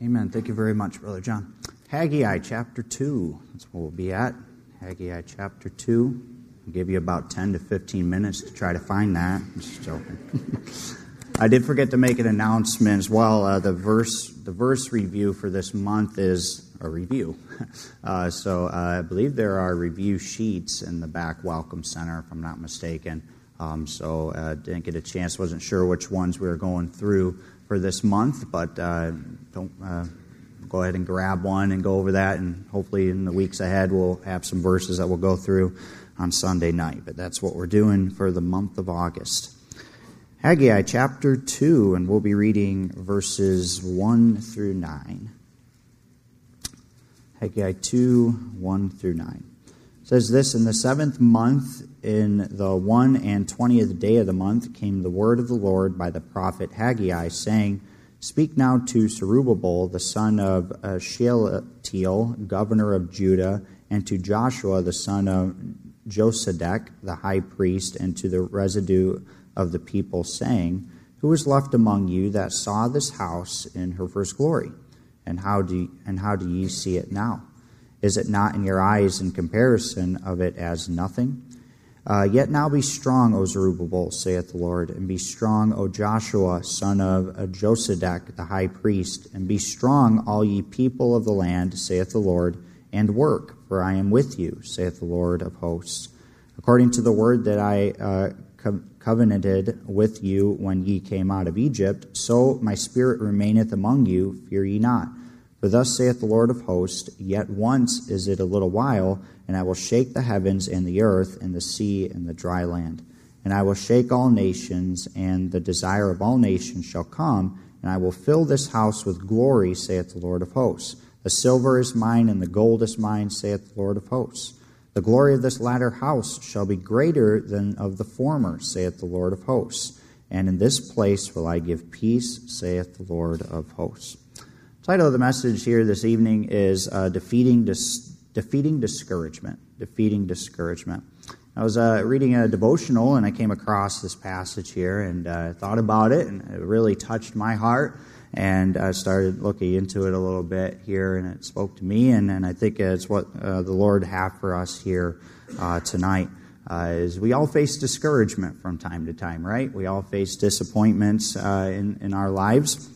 Amen. Thank you very much, Brother John. Haggai chapter 2. That's where we'll be at. Haggai chapter 2. I'll give you about 10 to 15 minutes to try to find that. I'm just joking. I did forget to make an announcement as well. Uh, the verse the verse review for this month is a review. Uh, so uh, I believe there are review sheets in the back Welcome Center, if I'm not mistaken. Um, so uh, didn't get a chance, wasn't sure which ones we were going through for this month, but uh, don't uh, go ahead and grab one and go over that, and hopefully in the weeks ahead we'll have some verses that we'll go through on Sunday night. But that's what we're doing for the month of August. Haggai chapter 2, and we'll be reading verses 1 through 9. Haggai 2, 1 through 9. Says this In the seventh month, in the one and twentieth day of the month, came the word of the Lord by the prophet Haggai, saying, Speak now to Zerubbabel, the son of Shealtiel, governor of Judah, and to Joshua, the son of Josedech, the high priest, and to the residue of the people, saying, Who is left among you that saw this house in her first glory? And how do, and how do ye see it now? Is it not in your eyes in comparison of it as nothing? Uh, Yet now be strong, O Zerubbabel, saith the Lord, and be strong, O Joshua, son of Josedech, the high priest, and be strong, all ye people of the land, saith the Lord, and work, for I am with you, saith the Lord of hosts. According to the word that I uh, co- covenanted with you when ye came out of Egypt, so my spirit remaineth among you, fear ye not. For thus saith the Lord of hosts, Yet once is it a little while, and I will shake the heavens and the earth and the sea and the dry land. And I will shake all nations, and the desire of all nations shall come, and I will fill this house with glory, saith the Lord of hosts. The silver is mine, and the gold is mine, saith the Lord of hosts. The glory of this latter house shall be greater than of the former, saith the Lord of hosts. And in this place will I give peace, saith the Lord of hosts. Title of the message here this evening is uh, Defeating Dis- defeating discouragement. Defeating discouragement. I was uh, reading a devotional and I came across this passage here and uh, thought about it, and it really touched my heart. And I started looking into it a little bit here, and it spoke to me. And, and I think it's what uh, the Lord have for us here uh, tonight. Uh, is we all face discouragement from time to time, right? We all face disappointments uh, in, in our lives,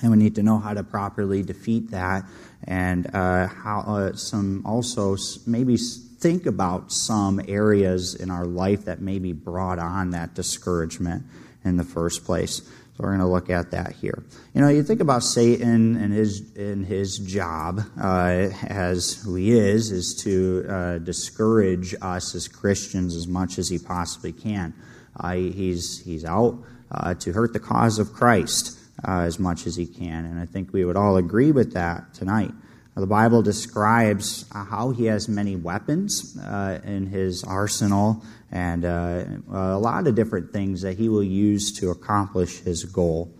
and we need to know how to properly defeat that and uh, how uh, some also maybe think about some areas in our life that maybe brought on that discouragement in the first place. So we're going to look at that here. You know, you think about Satan and his and his job uh, as who he is is to uh, discourage us as Christians as much as he possibly can. He's he's out uh, to hurt the cause of Christ uh, as much as he can. And I think we would all agree with that tonight. The Bible describes uh, how he has many weapons uh, in his arsenal and uh, a lot of different things that he will use to accomplish his goal.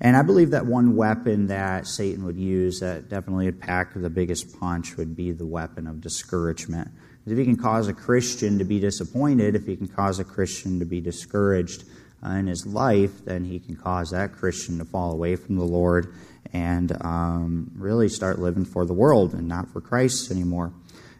And I believe that one weapon that Satan would use that definitely would pack the biggest punch would be the weapon of discouragement. If he can cause a Christian to be disappointed, if he can cause a Christian to be discouraged, in his life, then he can cause that Christian to fall away from the Lord and um, really start living for the world and not for Christ anymore.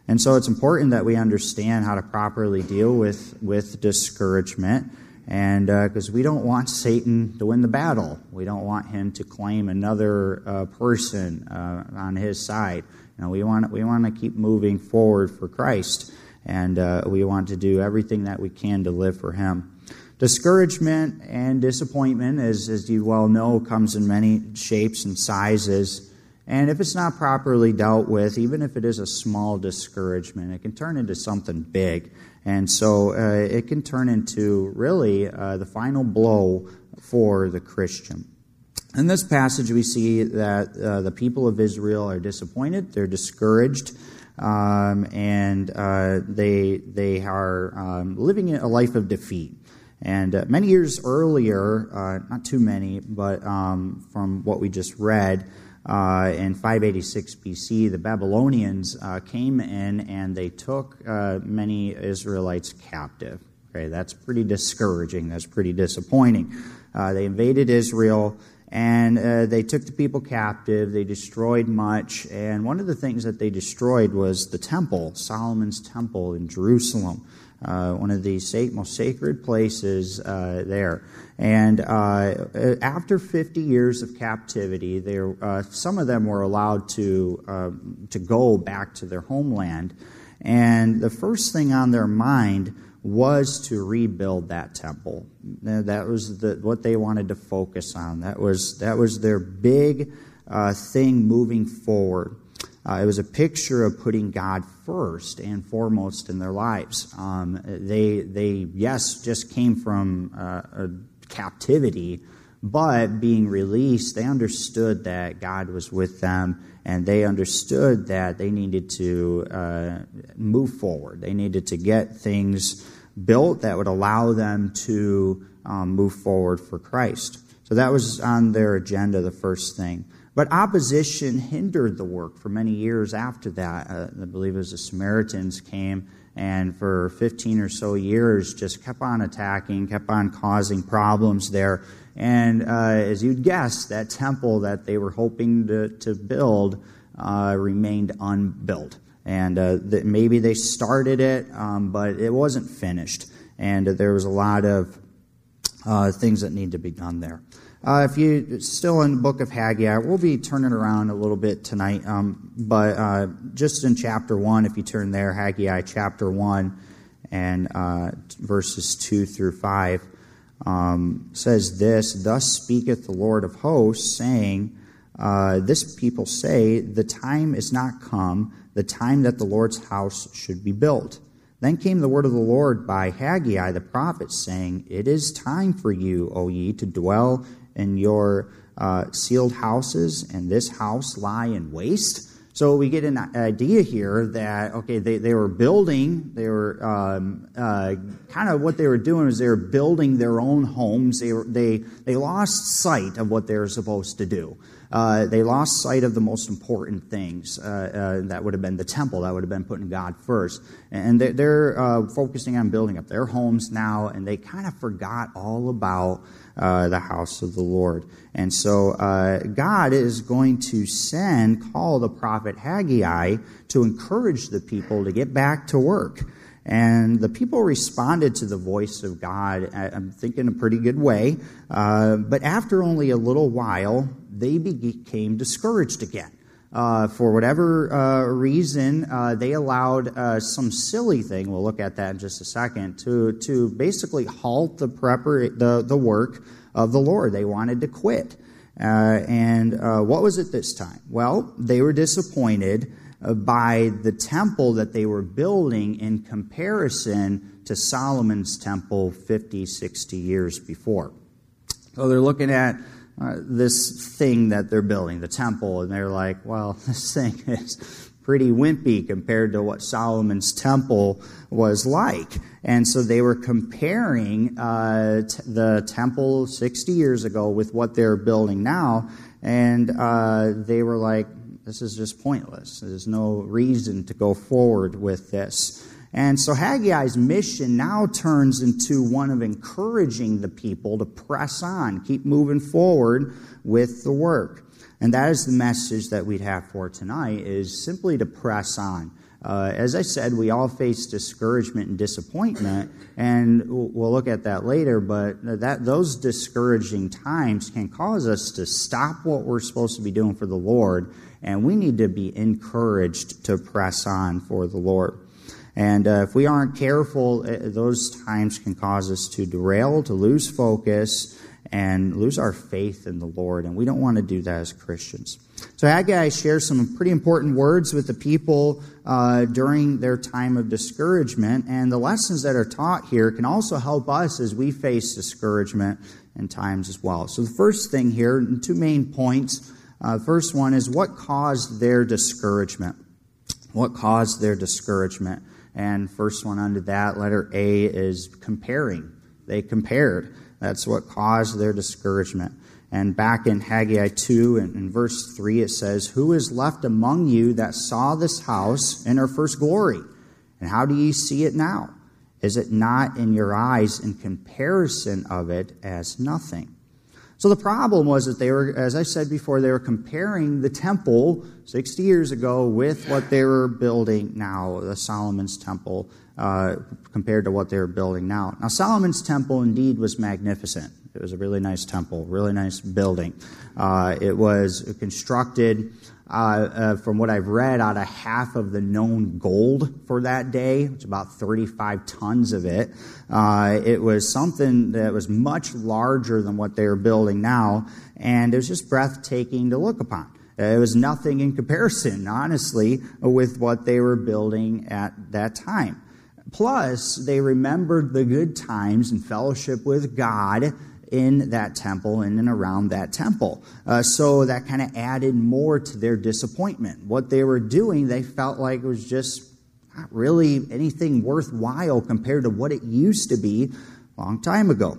And so it's important that we understand how to properly deal with, with discouragement. And because uh, we don't want Satan to win the battle, we don't want him to claim another uh, person uh, on his side. You know, we want we want to keep moving forward for Christ, and uh, we want to do everything that we can to live for Him. Discouragement and disappointment, as, as you well know, comes in many shapes and sizes. And if it's not properly dealt with, even if it is a small discouragement, it can turn into something big. And so uh, it can turn into really uh, the final blow for the Christian. In this passage, we see that uh, the people of Israel are disappointed, they're discouraged, um, and uh, they, they are um, living a life of defeat. And uh, many years earlier, uh, not too many, but um, from what we just read, uh, in 586 BC, the Babylonians uh, came in and they took uh, many Israelites captive. Okay, that's pretty discouraging. That's pretty disappointing. Uh, they invaded Israel and uh, they took the people captive. They destroyed much. And one of the things that they destroyed was the temple, Solomon's temple in Jerusalem, uh, one of the most sacred places uh, there. And uh, after 50 years of captivity, there, uh, some of them were allowed to, um, to go back to their homeland. And the first thing on their mind was to rebuild that temple. That was the, what they wanted to focus on. That was, that was their big uh, thing moving forward. Uh, it was a picture of putting God first and foremost in their lives. Um, they, they, yes, just came from uh, captivity, but being released, they understood that God was with them and they understood that they needed to uh, move forward. They needed to get things built that would allow them to um, move forward for Christ. So that was on their agenda, the first thing. But opposition hindered the work for many years after that. Uh, I believe it was the Samaritans came and for 15 or so years just kept on attacking, kept on causing problems there. And uh, as you'd guess, that temple that they were hoping to, to build uh, remained unbuilt and uh, maybe they started it, um, but it wasn't finished, and there was a lot of uh, things that need to be done there. Uh, if you're still in the book of Haggai, we'll be turning around a little bit tonight, um, but uh, just in chapter one, if you turn there, Haggai chapter one, and uh, verses two through five. Um, says this Thus speaketh the Lord of hosts, saying, uh, This people say, The time is not come the time that the Lord's house should be built. Then came the word of the Lord by Haggai the prophet, saying, It is time for you, O ye, to dwell in your uh, sealed houses, and this house lie in waste. So we get an idea here that, okay, they, they were building, they were um, uh, kind of what they were doing is they were building their own homes. They, were, they, they lost sight of what they were supposed to do uh, they lost sight of the most important things. Uh, uh, that would have been the temple. That would have been putting God first. And they're, uh, focusing on building up their homes now, and they kind of forgot all about uh, the house of the Lord. And so uh, God is going to send, call the prophet Haggai to encourage the people to get back to work. And the people responded to the voice of God, I'm thinking, a pretty good way. Uh, but after only a little while, they became discouraged again. Uh, for whatever uh, reason, uh, they allowed uh, some silly thing, we'll look at that in just a second, to, to basically halt the, prepar- the, the work of the Lord. They wanted to quit. Uh, and uh, what was it this time? Well, they were disappointed by the temple that they were building in comparison to Solomon's temple 50, 60 years before. So they're looking at uh, this thing that they're building, the temple, and they're like, well, this thing is pretty wimpy compared to what Solomon's temple was like. And so they were comparing uh, t- the temple 60 years ago with what they're building now, and uh, they were like, this is just pointless. There's no reason to go forward with this. And so Haggai's mission now turns into one of encouraging the people to press on, keep moving forward with the work. And that is the message that we'd have for tonight is simply to press on. Uh, as I said, we all face discouragement and disappointment, and we'll look at that later. But that those discouraging times can cause us to stop what we're supposed to be doing for the Lord and we need to be encouraged to press on for the Lord. And uh, if we aren't careful, uh, those times can cause us to derail, to lose focus, and lose our faith in the Lord. And we don't want to do that as Christians. So Haggai shares some pretty important words with the people uh, during their time of discouragement. And the lessons that are taught here can also help us as we face discouragement in times as well. So the first thing here, two main points. Uh, first one is what caused their discouragement? What caused their discouragement? And first one under that, letter A, is comparing. They compared. That's what caused their discouragement. And back in Haggai 2 and in verse 3, it says, Who is left among you that saw this house in her first glory? And how do ye see it now? Is it not in your eyes in comparison of it as nothing? So the problem was that they were, as I said before, they were comparing the temple 60 years ago with what they were building now, the Solomon's temple, uh, compared to what they were building now. Now, Solomon's temple indeed was magnificent. It was a really nice temple, really nice building. Uh, it was constructed uh, uh, from what I've read, out of half of the known gold for that day, it's about 35 tons of it. Uh, it was something that was much larger than what they are building now, and it was just breathtaking to look upon. It was nothing in comparison, honestly, with what they were building at that time. Plus, they remembered the good times and fellowship with God in that temple, in and around that temple. Uh, so that kind of added more to their disappointment. What they were doing, they felt like it was just not really anything worthwhile compared to what it used to be a long time ago.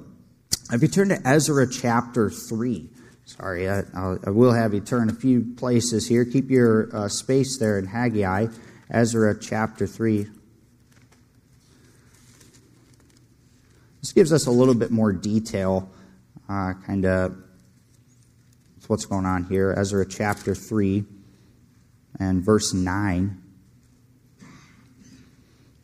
If you turn to Ezra chapter 3, sorry, I, I will have you turn a few places here. Keep your uh, space there in Haggai. Ezra chapter 3. This gives us a little bit more detail uh, kind of what's going on here. Ezra chapter 3 and verse 9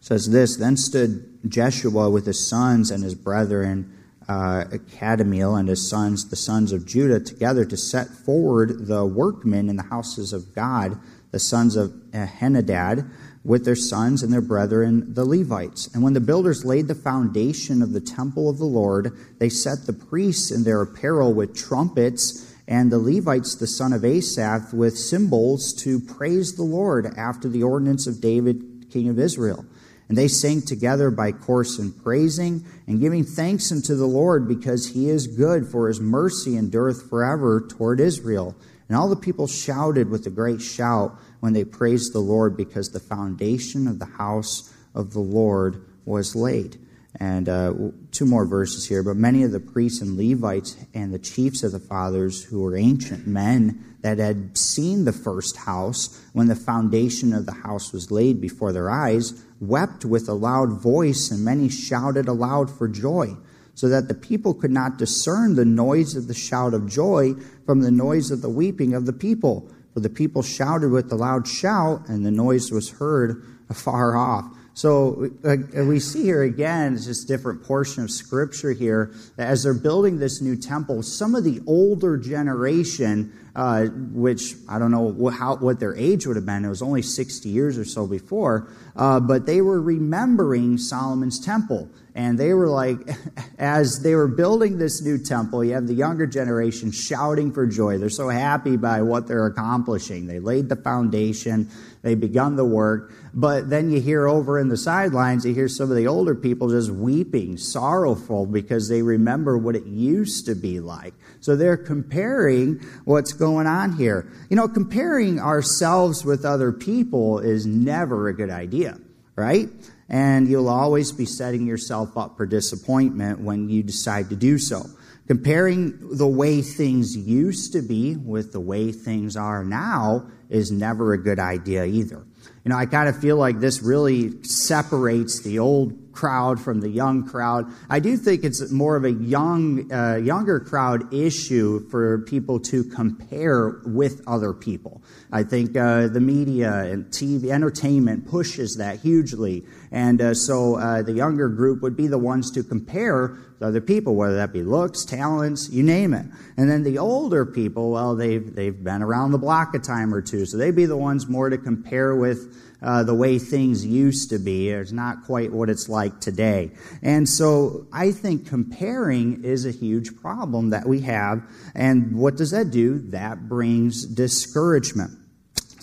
says this Then stood Jeshua with his sons and his brethren, uh, Kadmiel and his sons, the sons of Judah, together to set forward the workmen in the houses of God, the sons of Henadad with their sons and their brethren, the Levites. And when the builders laid the foundation of the temple of the Lord, they set the priests in their apparel with trumpets, and the Levites, the son of Asaph, with cymbals to praise the Lord after the ordinance of David, king of Israel. And they sang together by course in praising and giving thanks unto the Lord because he is good, for his mercy endureth forever toward Israel. And all the people shouted with a great shout when they praised the Lord because the foundation of the house of the Lord was laid. And uh, two more verses here. But many of the priests and Levites and the chiefs of the fathers, who were ancient men that had seen the first house when the foundation of the house was laid before their eyes, wept with a loud voice, and many shouted aloud for joy, so that the people could not discern the noise of the shout of joy from the noise of the weeping of the people. For the people shouted with a loud shout, and the noise was heard afar off. So uh, we see here again, it's just different portion of scripture here. As they're building this new temple, some of the older generation, uh, which I don't know how, what their age would have been, it was only 60 years or so before, uh, but they were remembering Solomon's temple. And they were like, as they were building this new temple, you have the younger generation shouting for joy. They're so happy by what they're accomplishing. They laid the foundation, they begun the work. But then you hear over in the sidelines, you hear some of the older people just weeping, sorrowful, because they remember what it used to be like. So they're comparing what's going on here. You know, comparing ourselves with other people is never a good idea, right? and you'll always be setting yourself up for disappointment when you decide to do so. Comparing the way things used to be with the way things are now is never a good idea either. You know, I kind of feel like this really separates the old crowd from the young crowd. I do think it's more of a young, uh, younger crowd issue for people to compare with other people. I think uh, the media and TV entertainment pushes that hugely, and uh, so uh, the younger group would be the ones to compare with other people, whether that be looks, talents, you name it. And then the older people, well, they've they've been around the block a time or two, so they'd be the ones more to compare with uh, the way things used to be. It's not quite what it's like today. And so I think comparing is a huge problem that we have. And what does that do? That brings discouragement.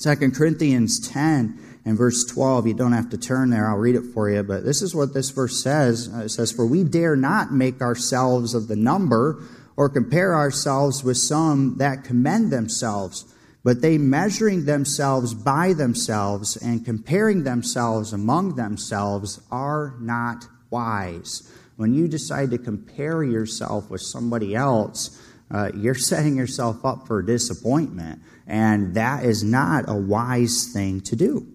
2 Corinthians 10 and verse 12, you don't have to turn there, I'll read it for you, but this is what this verse says. Uh, it says, For we dare not make ourselves of the number or compare ourselves with some that commend themselves but they measuring themselves by themselves and comparing themselves among themselves are not wise. When you decide to compare yourself with somebody else, uh, you're setting yourself up for disappointment, and that is not a wise thing to do.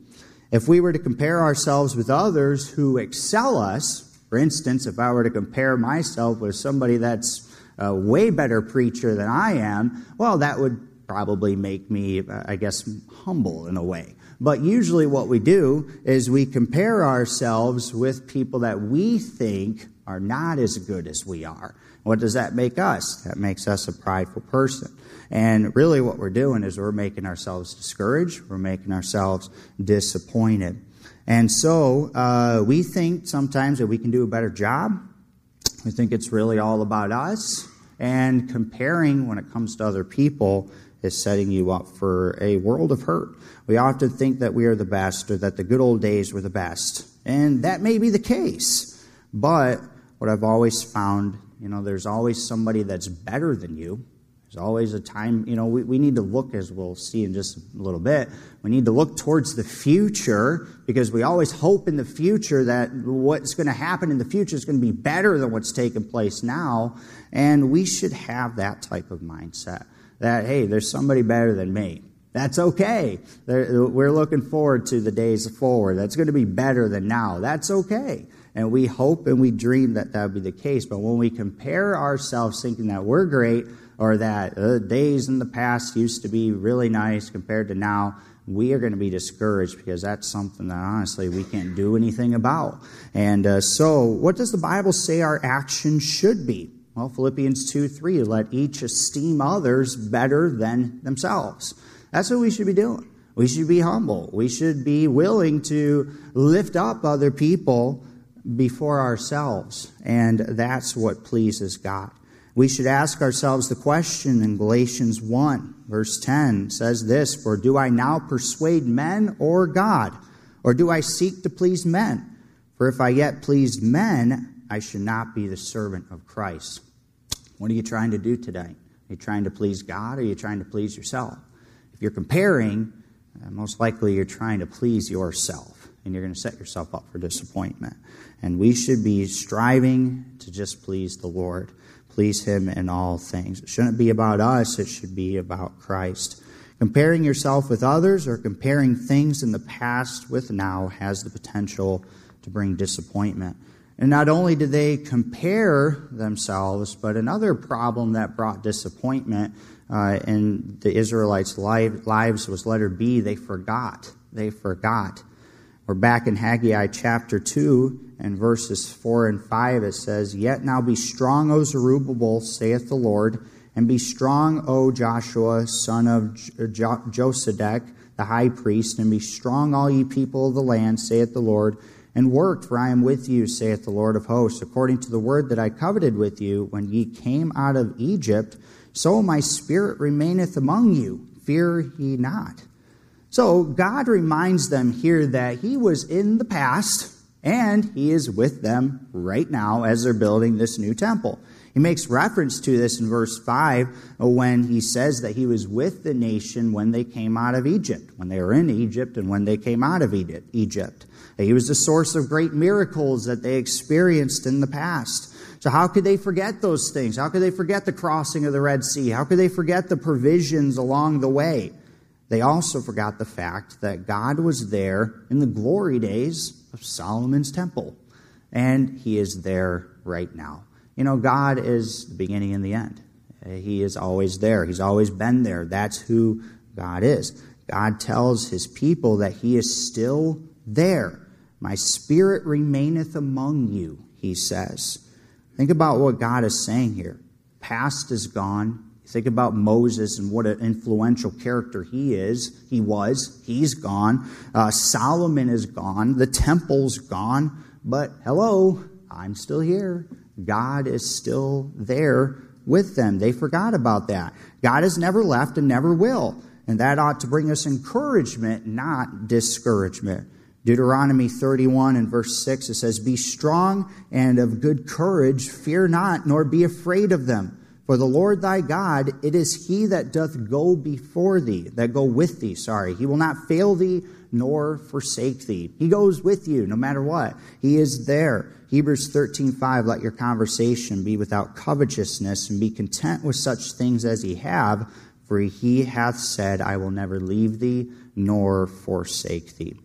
If we were to compare ourselves with others who excel us, for instance, if I were to compare myself with somebody that's a way better preacher than I am, well, that would probably make me, I guess, humble in a way. But usually, what we do is we compare ourselves with people that we think are not as good as we are. What does that make us? That makes us a prideful person. And really, what we're doing is we're making ourselves discouraged, we're making ourselves disappointed. And so, uh, we think sometimes that we can do a better job. We think it's really all about us. And comparing when it comes to other people is setting you up for a world of hurt. We often think that we are the best or that the good old days were the best. And that may be the case. But what I've always found, you know, there's always somebody that's better than you. There's always a time, you know, we, we need to look, as we'll see in just a little bit, we need to look towards the future because we always hope in the future that what's going to happen in the future is going to be better than what's taking place now. And we should have that type of mindset that, hey, there's somebody better than me. That's okay. We're looking forward to the days forward. That's going to be better than now. That's okay. And we hope and we dream that that would be the case. But when we compare ourselves thinking that we're great or that uh, days in the past used to be really nice compared to now, we are going to be discouraged because that's something that honestly we can't do anything about. And uh, so, what does the Bible say our action should be? Well, Philippians 2 3, let each esteem others better than themselves. That's what we should be doing. We should be humble. We should be willing to lift up other people before ourselves. And that's what pleases God. We should ask ourselves the question in Galatians 1, verse 10 says this For do I now persuade men or God? Or do I seek to please men? For if I yet pleased men, I should not be the servant of Christ. What are you trying to do today? Are you trying to please God or are you trying to please yourself? If you're comparing, uh, most likely you're trying to please yourself and you're going to set yourself up for disappointment. And we should be striving to just please the Lord, please Him in all things. It shouldn't be about us, it should be about Christ. Comparing yourself with others or comparing things in the past with now has the potential to bring disappointment. And not only did they compare themselves, but another problem that brought disappointment uh, in the Israelites' lives was letter B, they forgot. They forgot. We're back in Haggai chapter 2 and verses 4 and 5. It says, Yet now be strong, O Zerubbabel, saith the Lord, and be strong, O Joshua, son of Josedech, the high priest, and be strong, all ye people of the land, saith the Lord and worked, for I am with you, saith the Lord of hosts, according to the word that I coveted with you when ye came out of Egypt. So my spirit remaineth among you. Fear ye not. So God reminds them here that He was in the past and He is with them right now as they're building this new temple. He makes reference to this in verse 5 uh, when he says that he was with the nation when they came out of Egypt, when they were in Egypt and when they came out of Egypt. Uh, he was the source of great miracles that they experienced in the past. So how could they forget those things? How could they forget the crossing of the Red Sea? How could they forget the provisions along the way? They also forgot the fact that God was there in the glory days of Solomon's temple, and he is there right now. You know, God is the beginning and the end. He is always there. He's always been there. That's who God is. God tells his people that he is still there. My spirit remaineth among you, he says. Think about what God is saying here. Past is gone. Think about Moses and what an influential character he is. He was. He's gone. Uh, Solomon is gone. The temple's gone. But hello, I'm still here. God is still there with them. They forgot about that. God has never left and never will. And that ought to bring us encouragement, not discouragement. Deuteronomy 31 and verse 6, it says, Be strong and of good courage, fear not, nor be afraid of them. For the Lord thy God, it is he that doth go before thee, that go with thee, sorry. He will not fail thee nor forsake thee. He goes with you no matter what. He is there. Hebrews 13:5 let your conversation be without covetousness and be content with such things as ye have, for he hath said, I will never leave thee nor forsake thee.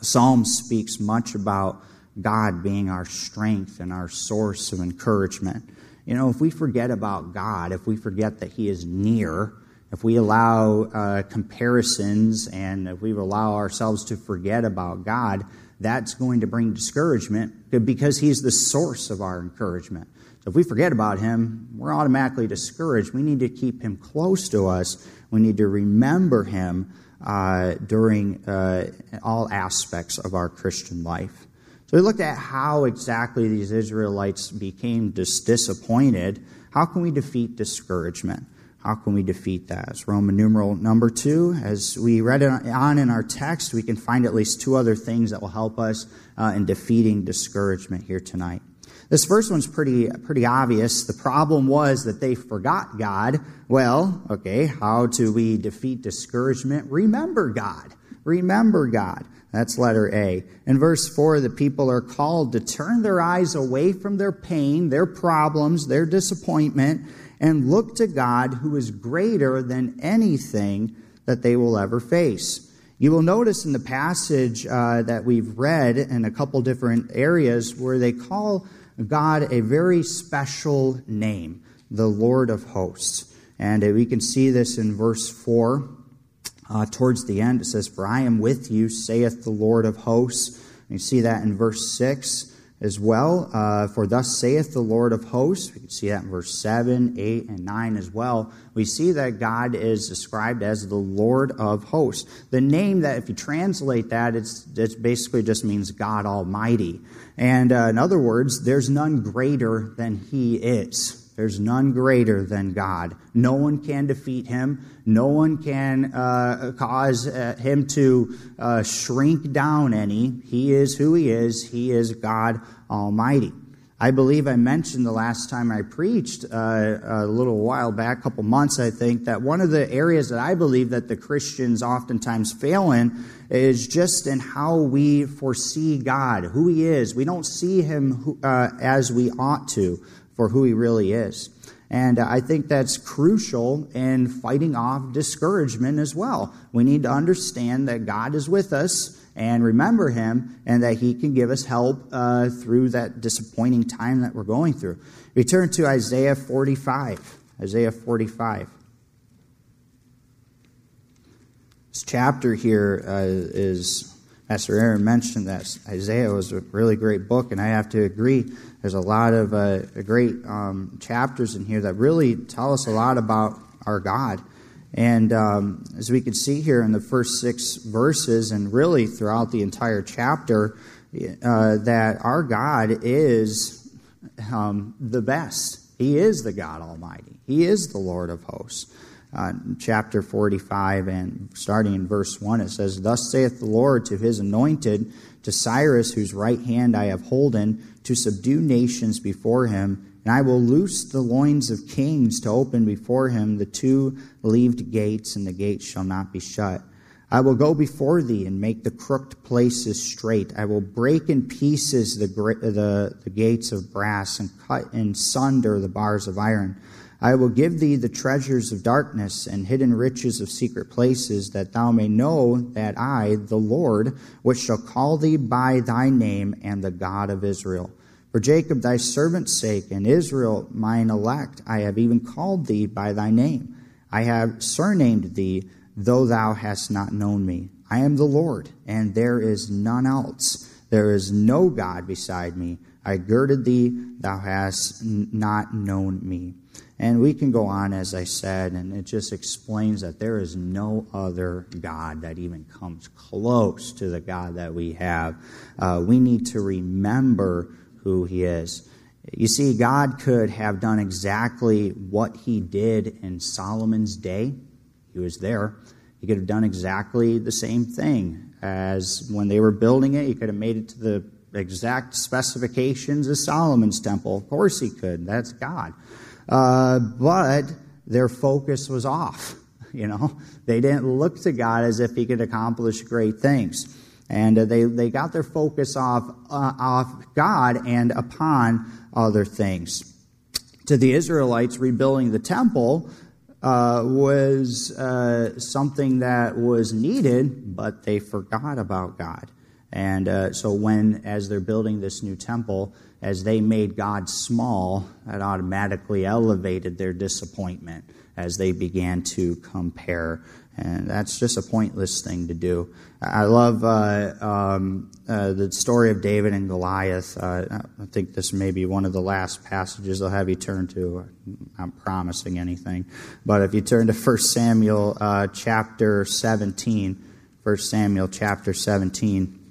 Psalm speaks much about God being our strength and our source of encouragement. You know, if we forget about God, if we forget that He is near, if we allow uh, comparisons and if we allow ourselves to forget about God, that's going to bring discouragement because He's the source of our encouragement. So if we forget about Him, we're automatically discouraged. We need to keep Him close to us. We need to remember Him uh, during uh, all aspects of our Christian life. So we looked at how exactly these Israelites became dis- disappointed. How can we defeat discouragement? How can we defeat that? It's Roman numeral number two. As we read on in our text, we can find at least two other things that will help us uh, in defeating discouragement here tonight. This first one's pretty, pretty obvious. The problem was that they forgot God. Well, okay, how do we defeat discouragement? Remember God. Remember God. That's letter A. In verse 4, the people are called to turn their eyes away from their pain, their problems, their disappointment, and look to God who is greater than anything that they will ever face. You will notice in the passage uh, that we've read in a couple different areas where they call God a very special name, the Lord of hosts. And uh, we can see this in verse 4. Uh, towards the end, it says, For I am with you, saith the Lord of hosts. You see that in verse 6 as well. Uh, For thus saith the Lord of hosts. We can see that in verse 7, 8, and 9 as well. We see that God is described as the Lord of hosts. The name that, if you translate that, it's, it basically just means God Almighty. And uh, in other words, there's none greater than He is. There's none greater than God. No one can defeat him. No one can uh, cause uh, him to uh, shrink down any. He is who he is. He is God Almighty. I believe I mentioned the last time I preached uh, a little while back, a couple months, I think, that one of the areas that I believe that the Christians oftentimes fail in is just in how we foresee God, who He is. We don't see Him uh, as we ought to for who he really is. And I think that's crucial in fighting off discouragement as well. We need to understand that God is with us and remember him and that he can give us help uh, through that disappointing time that we're going through. We turn to Isaiah 45. Isaiah 45. This chapter here uh, is Pastor Aaron mentioned that Isaiah was a really great book, and I have to agree. There's a lot of uh, great um, chapters in here that really tell us a lot about our God. And um, as we can see here in the first six verses, and really throughout the entire chapter, uh, that our God is um, the best. He is the God Almighty, He is the Lord of hosts chapter 45 and starting in verse 1, it says, Thus saith the Lord to his anointed, to Cyrus, whose right hand I have holden, to subdue nations before him. And I will loose the loins of kings to open before him the two leaved gates, and the gates shall not be shut. I will go before thee and make the crooked places straight. I will break in pieces the, the, the gates of brass and cut in sunder the bars of iron. I will give thee the treasures of darkness and hidden riches of secret places, that thou may know that I, the Lord, which shall call thee by thy name, am the God of Israel. For Jacob thy servant's sake, and Israel mine elect, I have even called thee by thy name. I have surnamed thee, though thou hast not known me. I am the Lord, and there is none else. There is no God beside me. I girded thee, thou hast not known me. And we can go on, as I said, and it just explains that there is no other God that even comes close to the God that we have. Uh, we need to remember who He is. You see, God could have done exactly what He did in Solomon's day. He was there. He could have done exactly the same thing as when they were building it. He could have made it to the exact specifications of Solomon's temple. Of course, He could. That's God. Uh, but their focus was off. You know, they didn't look to God as if He could accomplish great things, and uh, they they got their focus off uh, off God and upon other things. To the Israelites, rebuilding the temple uh, was uh, something that was needed, but they forgot about God. And uh, so, when as they're building this new temple, as they made God small, that automatically elevated their disappointment as they began to compare. And that's just a pointless thing to do. I love uh, um, uh, the story of David and Goliath. Uh, I think this may be one of the last passages I'll have you turn to. I'm promising anything. But if you turn to 1 Samuel uh, chapter 17, 1 Samuel chapter 17,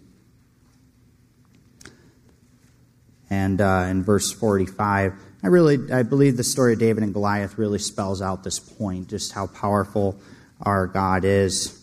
and uh, in verse 45, I really I believe the story of David and Goliath really spells out this point, just how powerful our God is.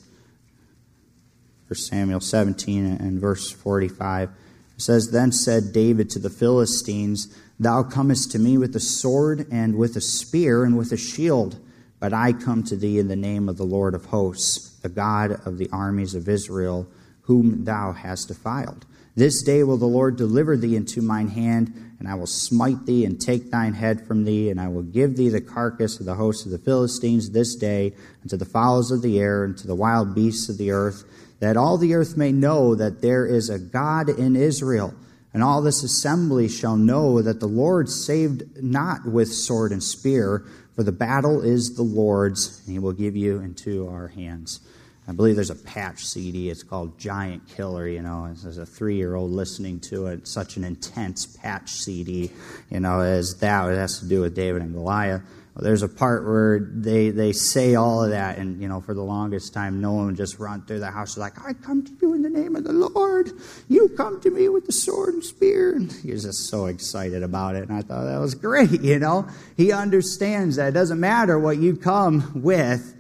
1 Samuel 17 and verse 45. It says, Then said David to the Philistines, Thou comest to me with a sword and with a spear and with a shield, but I come to thee in the name of the Lord of hosts, the God of the armies of Israel, whom thou hast defiled. This day will the Lord deliver thee into mine hand, and I will smite thee and take thine head from thee, and I will give thee the carcass of the host of the Philistines this day, and to the fowls of the air, and to the wild beasts of the earth, that all the earth may know that there is a God in Israel. And all this assembly shall know that the Lord saved not with sword and spear, for the battle is the Lord's, and he will give you into our hands. I believe there's a patch CD. It's called Giant Killer. You know, as a three-year-old listening to it, such an intense patch CD. You know, as that it has to do with David and Goliath. Well, there's a part where they they say all of that, and you know, for the longest time, no one would just run through the house like, "I come to you in the name of the Lord. You come to me with the sword and spear." And he was just so excited about it, and I thought that was great. You know, he understands that it doesn't matter what you come with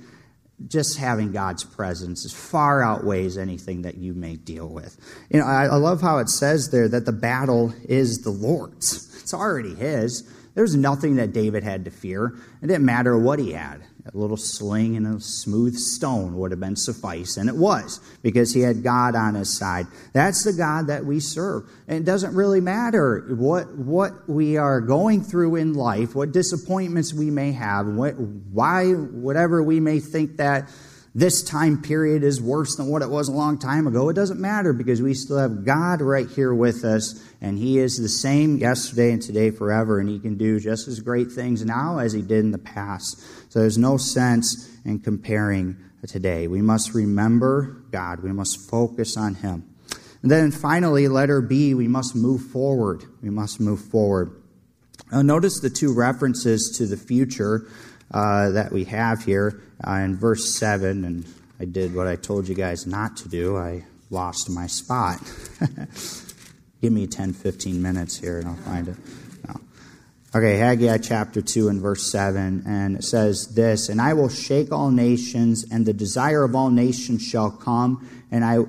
just having God's presence far outweighs anything that you may deal with. You know, I, I love how it says there that the battle is the Lord's. It's already His. There's nothing that David had to fear. It didn't matter what he had. A little sling and a smooth stone would have been suffice, and it was because he had God on his side. That's the God that we serve. And it doesn't really matter what what we are going through in life, what disappointments we may have, what, why whatever we may think that this time period is worse than what it was a long time ago. It doesn't matter because we still have God right here with us, and He is the same yesterday and today forever, and He can do just as great things now as He did in the past. So there's no sense in comparing today. We must remember God, we must focus on Him. And then finally, letter B, we must move forward. We must move forward. Now, notice the two references to the future uh, that we have here uh, in verse 7. And I did what I told you guys not to do. I lost my spot. Give me 10, 15 minutes here and I'll find it. Okay, Haggai chapter 2 and verse 7. And it says this And I will shake all nations, and the desire of all nations shall come. And I,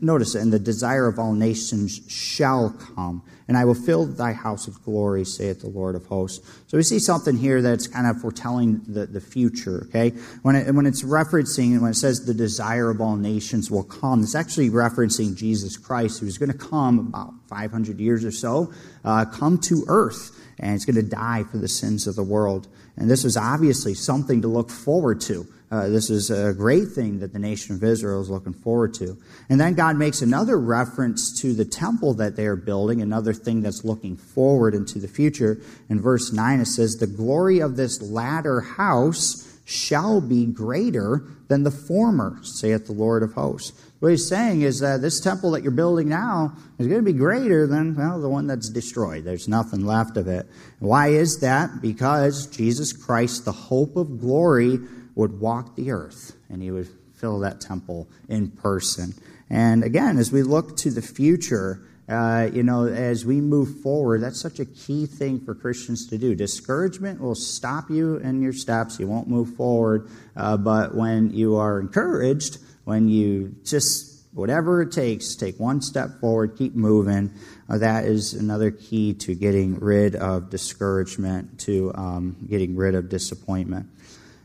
notice and the desire of all nations shall come and I will fill thy house with glory, saith the Lord of hosts. So we see something here that's kind of foretelling the, the future, okay? When, it, when it's referencing, when it says the desire of all nations will come, it's actually referencing Jesus Christ, who's going to come about 500 years or so, uh, come to earth, and he's going to die for the sins of the world. And this is obviously something to look forward to. Uh, this is a great thing that the nation of Israel is looking forward to. And then God makes another reference to the temple that they are building, another thing that's looking forward into the future. In verse 9, it says, The glory of this latter house shall be greater than the former, saith the Lord of hosts. What he's saying is that this temple that you're building now is going to be greater than, well, the one that's destroyed. There's nothing left of it. Why is that? Because Jesus Christ, the hope of glory, would walk the earth and he would fill that temple in person. And again, as we look to the future, uh, you know, as we move forward, that's such a key thing for Christians to do. Discouragement will stop you in your steps. You won't move forward. Uh, but when you are encouraged, when you just, whatever it takes, take one step forward, keep moving, uh, that is another key to getting rid of discouragement, to um, getting rid of disappointment.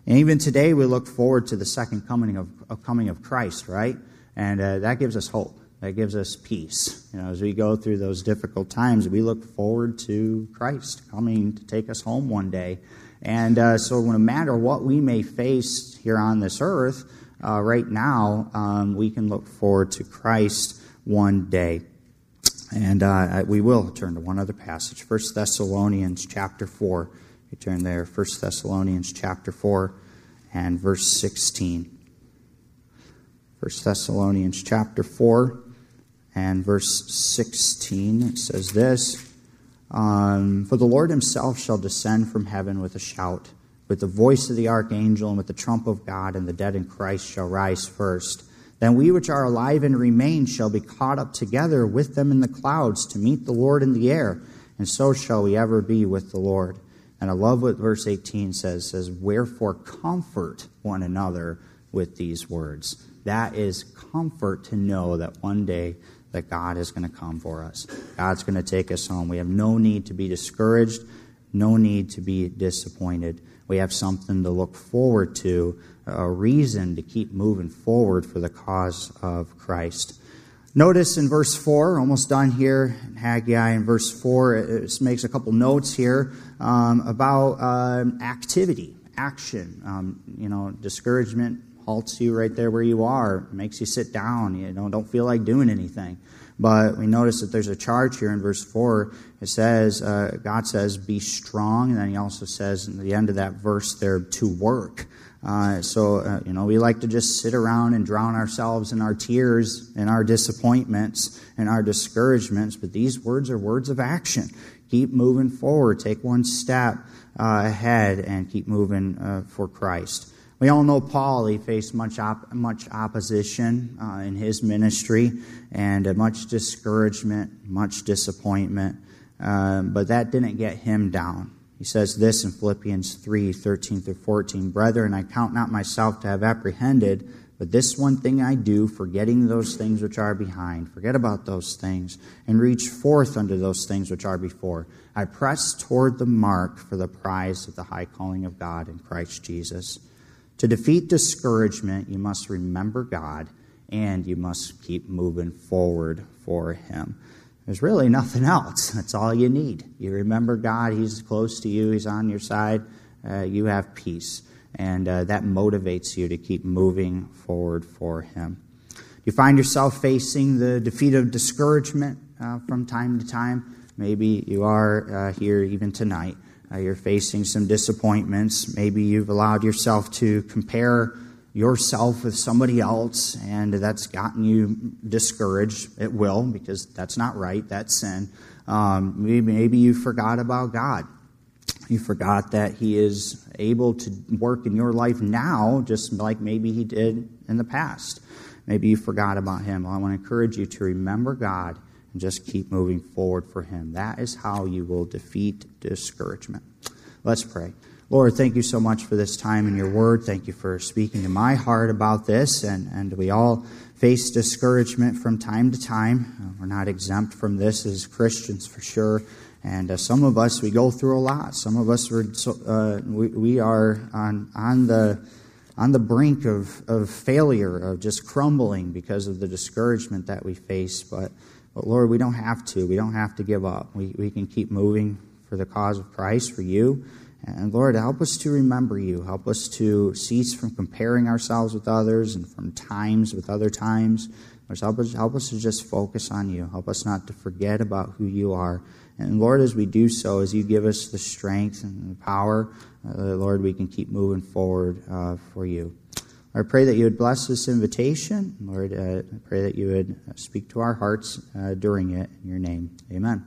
And even today, we look forward to the second coming of, of coming of Christ, right? And uh, that gives us hope. That gives us peace. You know, as we go through those difficult times, we look forward to Christ coming to take us home one day. And uh, so, no matter what we may face here on this earth, uh, right now, um, we can look forward to Christ one day. And uh, we will turn to one other passage, 1 Thessalonians chapter 4. You turn there, 1 Thessalonians chapter 4 and verse 16. 1 Thessalonians chapter 4 and verse 16. It says this um, For the Lord himself shall descend from heaven with a shout, with the voice of the archangel, and with the trump of God, and the dead in Christ shall rise first. Then we which are alive and remain shall be caught up together with them in the clouds to meet the Lord in the air, and so shall we ever be with the Lord. And I love what verse 18 says, says, Wherefore comfort one another with these words. That is comfort to know that one day that God is going to come for us. God's going to take us home. We have no need to be discouraged, no need to be disappointed. We have something to look forward to a reason to keep moving forward for the cause of Christ. Notice in verse 4, almost done here, Haggai in verse 4, it makes a couple notes here um, about um, activity, action. Um, you know, discouragement halts you right there where you are, makes you sit down, you know, don't feel like doing anything. But we notice that there's a charge here in verse 4. It says, uh, God says, be strong. And then he also says in the end of that verse there, to work. Uh, so, uh, you know, we like to just sit around and drown ourselves in our tears and our disappointments and our discouragements, but these words are words of action. Keep moving forward, take one step uh, ahead, and keep moving uh, for Christ. We all know Paul. He faced much op- much opposition uh, in his ministry and much discouragement, much disappointment, um, but that didn't get him down. He says this in Philippians 3 13 through 14 Brethren, I count not myself to have apprehended, but this one thing I do, forgetting those things which are behind, forget about those things, and reach forth unto those things which are before. I press toward the mark for the prize of the high calling of God in Christ Jesus. To defeat discouragement, you must remember God and you must keep moving forward for Him. There's really nothing else. That's all you need. You remember God, He's close to you, He's on your side, uh, you have peace. And uh, that motivates you to keep moving forward for Him. You find yourself facing the defeat of discouragement uh, from time to time. Maybe you are uh, here even tonight. Uh, you're facing some disappointments. Maybe you've allowed yourself to compare yourself with somebody else, and that's gotten you discouraged. It will, because that's not right. That's sin. Um, maybe, you forgot about God. You forgot that He is able to work in your life now, just like maybe He did in the past. Maybe you forgot about Him. Well, I want to encourage you to remember God and just keep moving forward for Him. That is how you will defeat discouragement. Let's pray. Lord, thank you so much for this time in your word. Thank you for speaking to my heart about this. And, and we all face discouragement from time to time. Uh, we're not exempt from this as Christians for sure. And uh, some of us, we go through a lot. Some of us, uh, we, we are on, on, the, on the brink of, of failure, of just crumbling because of the discouragement that we face. But, but Lord, we don't have to. We don't have to give up. We, we can keep moving for the cause of Christ, for you. And Lord, help us to remember you. Help us to cease from comparing ourselves with others and from times with other times. Lord, help us, help us to just focus on you. Help us not to forget about who you are. And Lord, as we do so, as you give us the strength and the power, uh, Lord, we can keep moving forward uh, for you. I pray that you would bless this invitation. Lord, uh, I pray that you would speak to our hearts uh, during it. In your name, amen.